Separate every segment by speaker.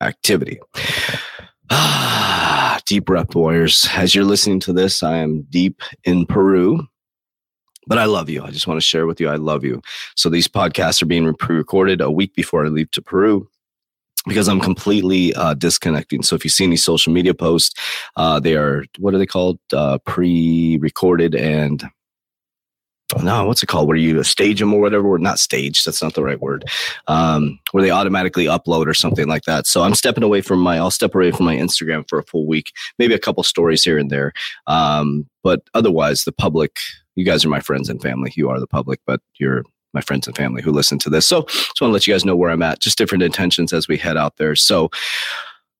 Speaker 1: activity. Ah, deep breath, warriors. As you're listening to this, I am deep in Peru, but I love you. I just want to share with you, I love you. So these podcasts are being pre recorded a week before I leave to Peru because I'm completely uh, disconnecting. So if you see any social media posts, uh, they are what are they called? Uh, pre-recorded and no, what's it called? Where you stage them or whatever? Or not stage. That's not the right word. Um, where they automatically upload or something like that. So I'm stepping away from my. I'll step away from my Instagram for a full week, maybe a couple stories here and there. Um, but otherwise, the public. You guys are my friends and family. You are the public, but you're my friends and family who listen to this. So just want to let you guys know where I'm at. Just different intentions as we head out there. So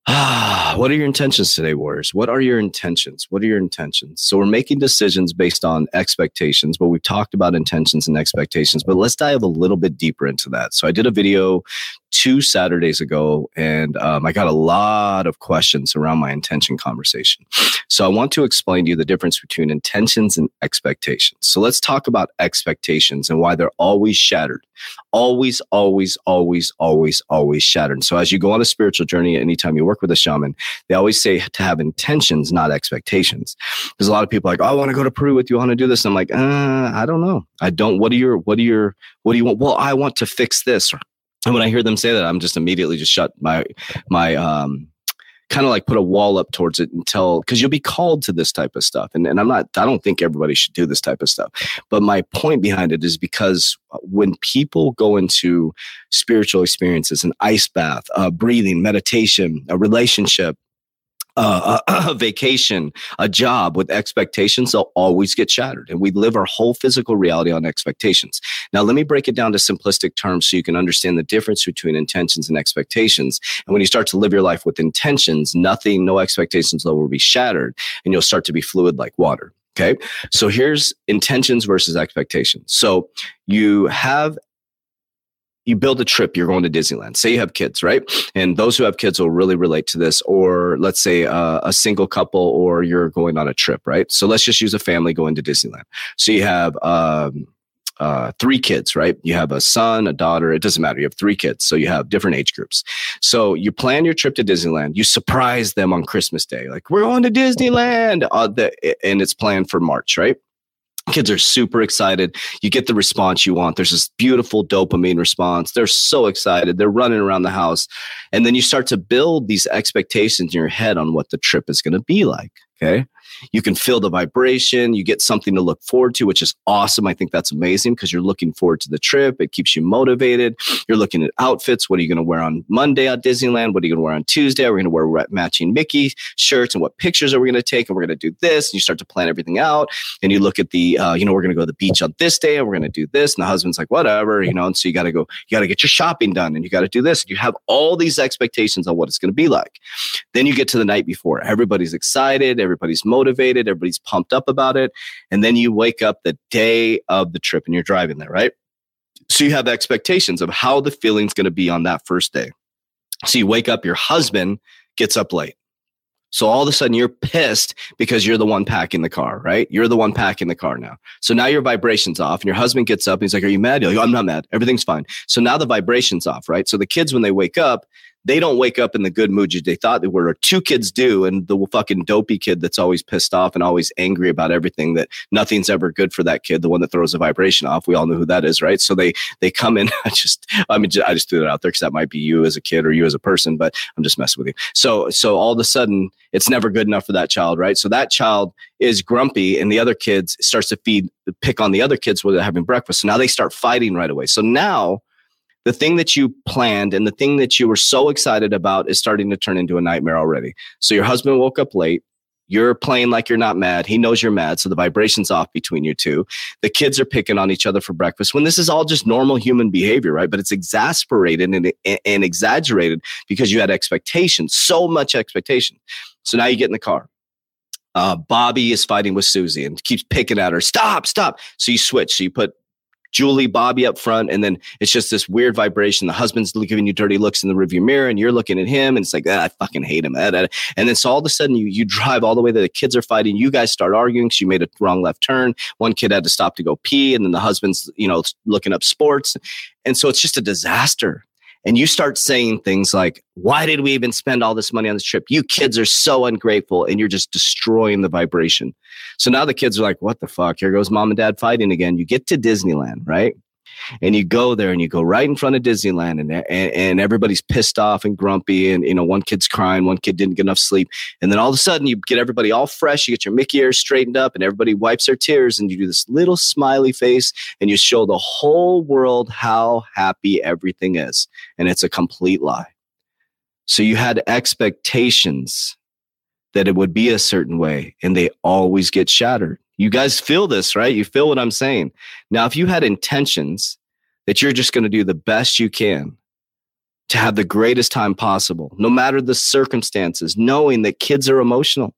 Speaker 1: what are your intentions today, Warriors? What are your intentions? What are your intentions? So, we're making decisions based on expectations, but we've talked about intentions and expectations. But let's dive a little bit deeper into that. So, I did a video two Saturdays ago, and um, I got a lot of questions around my intention conversation. So, I want to explain to you the difference between intentions and expectations. So, let's talk about expectations and why they're always shattered. Always, always, always, always, always shattered. So, as you go on a spiritual journey, anytime you work with a shaman, they always say to have intentions, not expectations. There's a lot of people like, oh, I want to go to Peru with you. I want to do this. I'm like, uh, I don't know. I don't. What are your, what are your, what do you want? Well, I want to fix this. And when I hear them say that, I'm just immediately just shut my, my, um, kind of like put a wall up towards it until because you'll be called to this type of stuff. And, and i'm not i don't think everybody should do this type of stuff. But my point behind it is because when people go into spiritual experiences an ice bath uh, breathing meditation a relationship uh, a, a, vacation, a job with expectations, they'll always get shattered. And we live our whole physical reality on expectations. Now, let me break it down to simplistic terms so you can understand the difference between intentions and expectations. And when you start to live your life with intentions, nothing, no expectations will be shattered, and you'll start to be fluid like water. Okay. So here's intentions versus expectations. So you have you build a trip, you're going to Disneyland. Say you have kids, right? And those who have kids will really relate to this. Or let's say uh, a single couple, or you're going on a trip, right? So let's just use a family going to Disneyland. So you have um, uh, three kids, right? You have a son, a daughter. It doesn't matter. You have three kids, so you have different age groups. So you plan your trip to Disneyland. You surprise them on Christmas Day, like we're going to Disneyland, uh, the, and it's planned for March, right? Kids are super excited. You get the response you want. There's this beautiful dopamine response. They're so excited. They're running around the house. And then you start to build these expectations in your head on what the trip is going to be like. Okay. You can feel the vibration. You get something to look forward to, which is awesome. I think that's amazing because you're looking forward to the trip. It keeps you motivated. You're looking at outfits. What are you going to wear on Monday at Disneyland? What are you going to wear on Tuesday? Are we going to wear matching Mickey shirts? And what pictures are we going to take? And we're going to do this. And you start to plan everything out. And you look at the, uh, you know, we're going to go to the beach on this day and we're going to do this. And the husband's like, whatever, you know. And so you got to go, you got to get your shopping done and you got to do this. And You have all these expectations on what it's going to be like. Then you get to the night before. Everybody's excited. Everybody's motivated. Motivated, everybody's pumped up about it. And then you wake up the day of the trip and you're driving there, right? So you have expectations of how the feeling's going to be on that first day. So you wake up, your husband gets up late. So all of a sudden you're pissed because you're the one packing the car, right? You're the one packing the car now. So now your vibration's off and your husband gets up and he's like, Are you mad? You're like, I'm not mad. Everything's fine. So now the vibration's off, right? So the kids, when they wake up, they don't wake up in the good mood they thought they were. Two kids do, and the fucking dopey kid that's always pissed off and always angry about everything that nothing's ever good for that kid, the one that throws a vibration off. We all know who that is, right? So they they come in. I just I mean I just threw that out there because that might be you as a kid or you as a person, but I'm just messing with you. So so all of a sudden it's never good enough for that child, right? So that child is grumpy, and the other kids starts to feed pick on the other kids while they're having breakfast. So now they start fighting right away. So now the thing that you planned and the thing that you were so excited about is starting to turn into a nightmare already. So your husband woke up late. You're playing like you're not mad. He knows you're mad. So the vibration's off between you two. The kids are picking on each other for breakfast when this is all just normal human behavior, right? But it's exasperated and, and exaggerated because you had expectations, so much expectation. So now you get in the car. Uh, Bobby is fighting with Susie and keeps picking at her. Stop, stop. So you switch. So you put Julie, Bobby up front, and then it's just this weird vibration. The husband's giving you dirty looks in the rearview mirror, and you're looking at him, and it's like, ah, I fucking hate him. And then so all of a sudden, you you drive all the way that the kids are fighting. You guys start arguing because you made a wrong left turn. One kid had to stop to go pee, and then the husband's you know looking up sports, and so it's just a disaster and you start saying things like, Why did we even spend all this money on this trip? You kids are so ungrateful and you're just destroying the vibration. So now the kids are like, What the fuck? Here goes mom and dad fighting again. You get to Disneyland, right? And you go there and you go right in front of Disneyland and, and, and everybody's pissed off and grumpy and you know one kid's crying one kid didn't get enough sleep. And then all of a sudden you get everybody all fresh you get your Mickey ears straightened up and everybody wipes their tears and you do this little smiley face and you show the whole world how happy everything is. And it's a complete lie. So you had expectations that it would be a certain way and they always get shattered you guys feel this, right? You feel what I'm saying. Now, if you had intentions that you're just going to do the best you can to have the greatest time possible, no matter the circumstances, knowing that kids are emotional.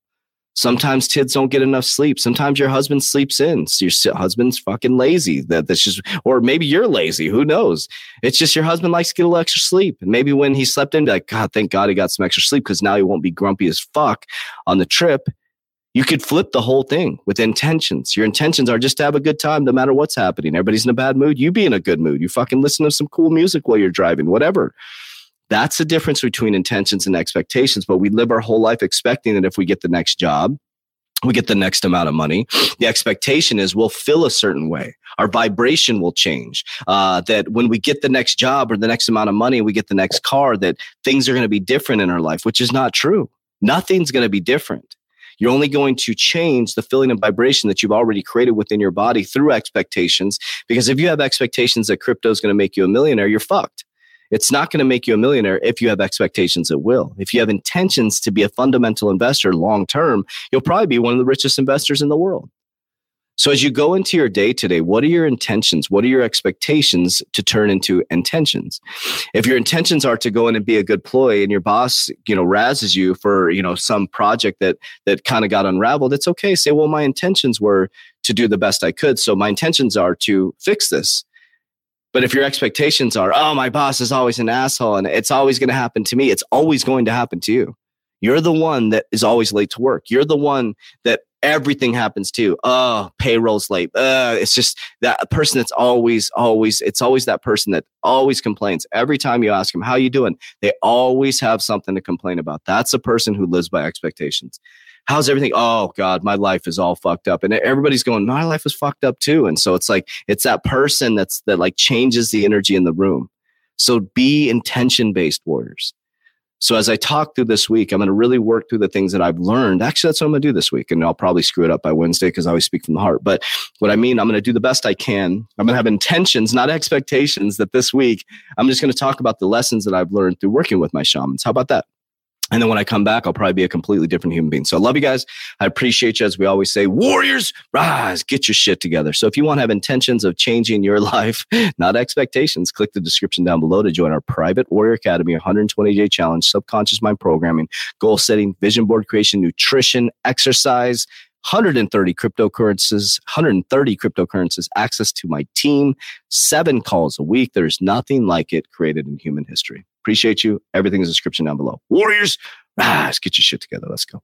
Speaker 1: Sometimes kids don't get enough sleep. Sometimes your husband sleeps in. So your husband's fucking lazy. That that's just, or maybe you're lazy. Who knows? It's just your husband likes to get a little extra sleep. And maybe when he slept in, like, God, thank God he got some extra sleep because now he won't be grumpy as fuck on the trip. You could flip the whole thing with intentions. Your intentions are just to have a good time no matter what's happening. Everybody's in a bad mood. You be in a good mood. You fucking listen to some cool music while you're driving, whatever. That's the difference between intentions and expectations. But we live our whole life expecting that if we get the next job, we get the next amount of money. The expectation is we'll feel a certain way. Our vibration will change. Uh, that when we get the next job or the next amount of money, we get the next car, that things are going to be different in our life, which is not true. Nothing's going to be different. You're only going to change the feeling and vibration that you've already created within your body through expectations. Because if you have expectations that crypto is going to make you a millionaire, you're fucked. It's not going to make you a millionaire if you have expectations it will. If you have intentions to be a fundamental investor long term, you'll probably be one of the richest investors in the world. So as you go into your day today, what are your intentions? What are your expectations to turn into intentions? If your intentions are to go in and be a good ploy and your boss, you know, razzes you for, you know, some project that that kind of got unraveled, it's okay. Say, well, my intentions were to do the best I could. So my intentions are to fix this. But if your expectations are, oh, my boss is always an asshole and it's always going to happen to me, it's always going to happen to you. You're the one that is always late to work. You're the one that everything happens to. Oh, payroll's late. Uh, it's just that person that's always, always, it's always that person that always complains. Every time you ask them, how you doing? They always have something to complain about. That's a person who lives by expectations. How's everything? Oh God, my life is all fucked up. And everybody's going, my life is fucked up too. And so it's like, it's that person that's, that like changes the energy in the room. So be intention based warriors. So as I talk through this week, I'm going to really work through the things that I've learned. Actually, that's what I'm going to do this week. And I'll probably screw it up by Wednesday because I always speak from the heart. But what I mean, I'm going to do the best I can. I'm going to have intentions, not expectations that this week I'm just going to talk about the lessons that I've learned through working with my shamans. How about that? And then when I come back, I'll probably be a completely different human being. So I love you guys. I appreciate you. As we always say, warriors, rise, get your shit together. So if you want to have intentions of changing your life, not expectations, click the description down below to join our private Warrior Academy 120 day challenge, subconscious mind programming, goal setting, vision board creation, nutrition, exercise, 130 cryptocurrencies, 130 cryptocurrencies, access to my team, seven calls a week. There's nothing like it created in human history. Appreciate you. Everything is description down below. Warriors, Ah, let's get your shit together. Let's go.